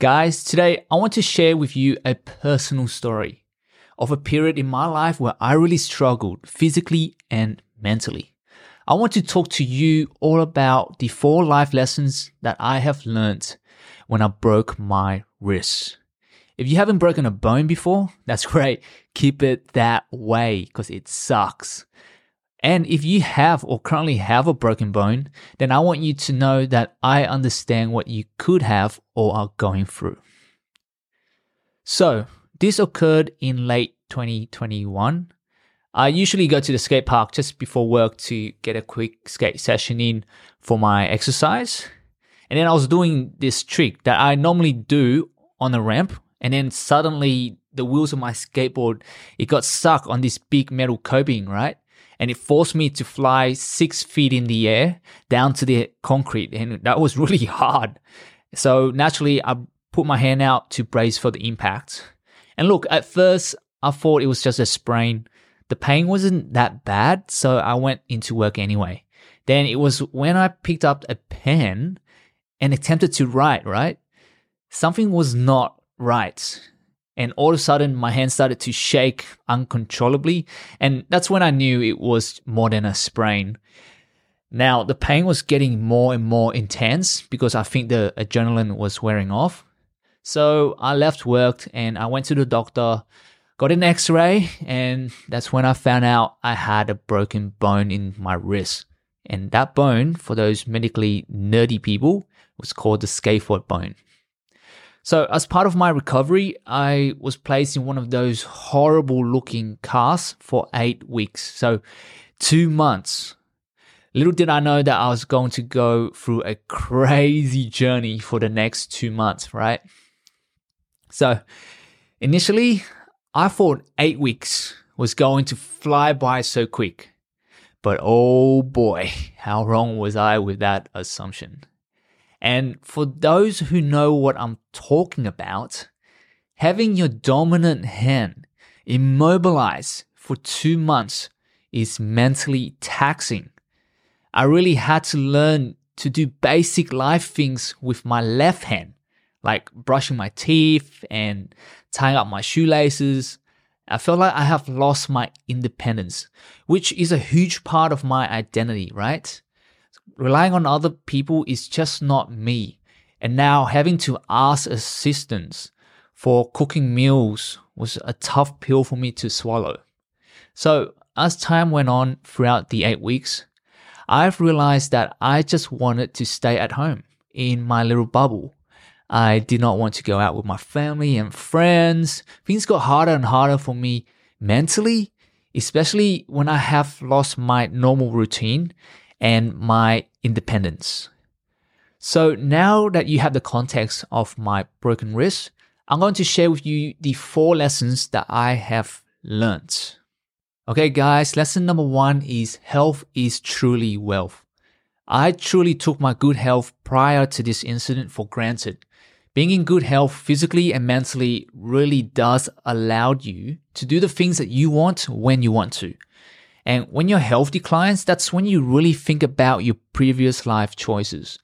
Guys, today I want to share with you a personal story of a period in my life where I really struggled physically and mentally. I want to talk to you all about the four life lessons that I have learned when I broke my wrist. If you haven't broken a bone before, that's great. Keep it that way because it sucks. And if you have or currently have a broken bone, then I want you to know that I understand what you could have or are going through. So, this occurred in late 2021. I usually go to the skate park just before work to get a quick skate session in for my exercise. And then I was doing this trick that I normally do on a ramp, and then suddenly the wheels of my skateboard it got stuck on this big metal coping, right? And it forced me to fly six feet in the air down to the concrete. And that was really hard. So naturally, I put my hand out to brace for the impact. And look, at first, I thought it was just a sprain. The pain wasn't that bad, so I went into work anyway. Then it was when I picked up a pen and attempted to write, right? Something was not right and all of a sudden my hand started to shake uncontrollably. And that's when i knew it was more than a sprain. Now the pain was getting more and more intense because i think the adrenaline was wearing off. So i left work and i went to the doctor got an x-ray and that's when i found out i had a broken bone in my wrist. And that bone for those medically nerdy people was called the scaphoid bone so, as part of my recovery, I was placed in one of those horrible looking casts for eight weeks. So, two months. Little did I know that I was going to go through a crazy journey for the next two months, right? So, initially, I thought eight weeks was going to fly by so quick. But oh boy, how wrong was I with that assumption? And for those who know what I'm talking about, having your dominant hand immobilized for two months is mentally taxing. I really had to learn to do basic life things with my left hand, like brushing my teeth and tying up my shoelaces. I felt like I have lost my independence, which is a huge part of my identity, right? Relying on other people is just not me. And now having to ask assistance for cooking meals was a tough pill for me to swallow. So as time went on throughout the eight weeks, I've realized that I just wanted to stay at home in my little bubble. I did not want to go out with my family and friends. Things got harder and harder for me mentally, especially when I have lost my normal routine and my independence. So now that you have the context of my broken wrist, I'm going to share with you the four lessons that I have learned. Okay, guys, lesson number one is health is truly wealth. I truly took my good health prior to this incident for granted. Being in good health physically and mentally really does allow you to do the things that you want when you want to. And when your health declines, that's when you really think about your previous life choices.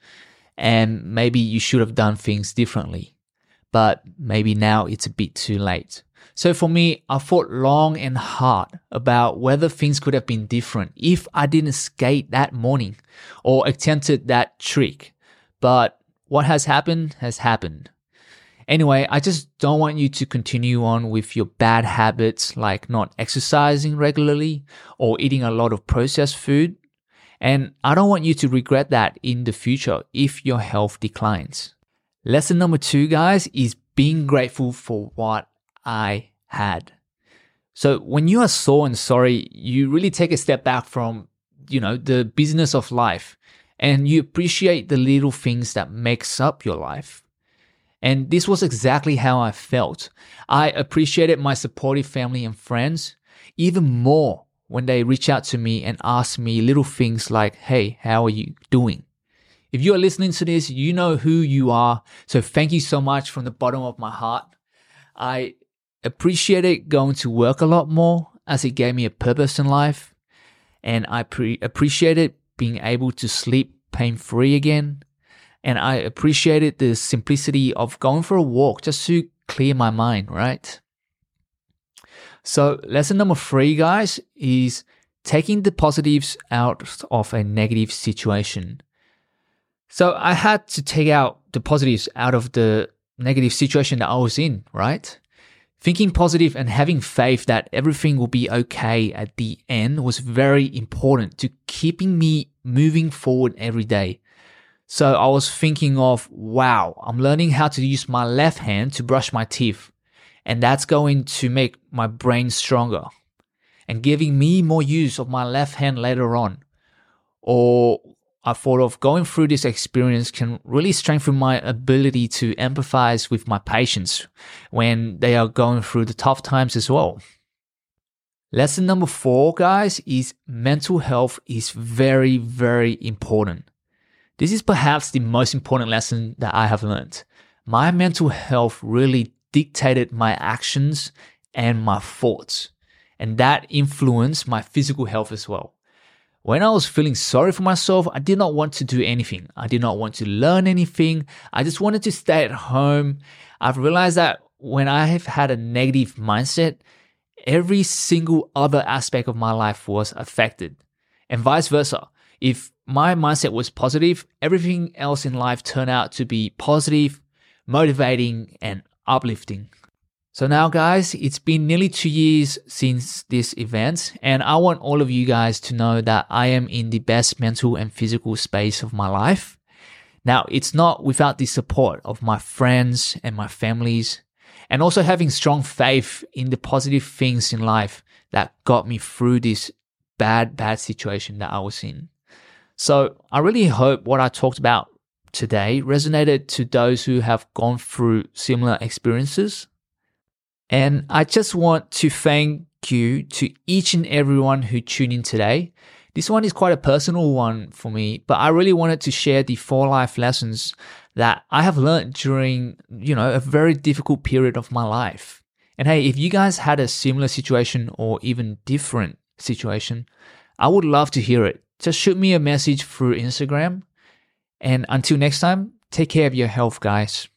And maybe you should have done things differently. But maybe now it's a bit too late. So for me, I thought long and hard about whether things could have been different if I didn't skate that morning or attempted that trick. But what has happened has happened. Anyway, I just don't want you to continue on with your bad habits like not exercising regularly or eating a lot of processed food. And I don't want you to regret that in the future if your health declines. Lesson number two, guys, is being grateful for what I had. So when you are sore and sorry, you really take a step back from, you know, the business of life and you appreciate the little things that makes up your life. And this was exactly how I felt. I appreciated my supportive family and friends even more when they reach out to me and ask me little things like, Hey, how are you doing? If you are listening to this, you know who you are. So thank you so much from the bottom of my heart. I appreciated going to work a lot more as it gave me a purpose in life. And I pre- appreciated being able to sleep pain free again And I appreciated the simplicity of going for a walk just to clear my mind, right? So, lesson number three, guys, is taking the positives out of a negative situation. So, I had to take out the positives out of the negative situation that I was in, right? Thinking positive and having faith that everything will be okay at the end was very important to keeping me moving forward every day. So I was thinking of, wow, I'm learning how to use my left hand to brush my teeth. And that's going to make my brain stronger and giving me more use of my left hand later on. Or I thought of going through this experience can really strengthen my ability to empathize with my patients when they are going through the tough times as well. Lesson number four, guys, is mental health is very, very important. This is perhaps the most important lesson that I have learned. My mental health really dictated my actions and my thoughts, and that influenced my physical health as well. When I was feeling sorry for myself, I did not want to do anything. I did not want to learn anything. I just wanted to stay at home. I've realized that when I have had a negative mindset, every single other aspect of my life was affected, and vice versa. If my mindset was positive, everything else in life turned out to be positive, motivating, and uplifting. So now, guys, it's been nearly two years since this event, and I want all of you guys to know that I am in the best mental and physical space of my life. Now, it's not without the support of my friends and my families, and also having strong faith in the positive things in life that got me through this bad, bad situation that I was in. So I really hope what I talked about today resonated to those who have gone through similar experiences and I just want to thank you to each and everyone who tuned in today. This one is quite a personal one for me, but I really wanted to share the four life lessons that I have learned during, you know, a very difficult period of my life. And hey, if you guys had a similar situation or even different situation, I would love to hear it. Just shoot me a message through Instagram. And until next time, take care of your health, guys.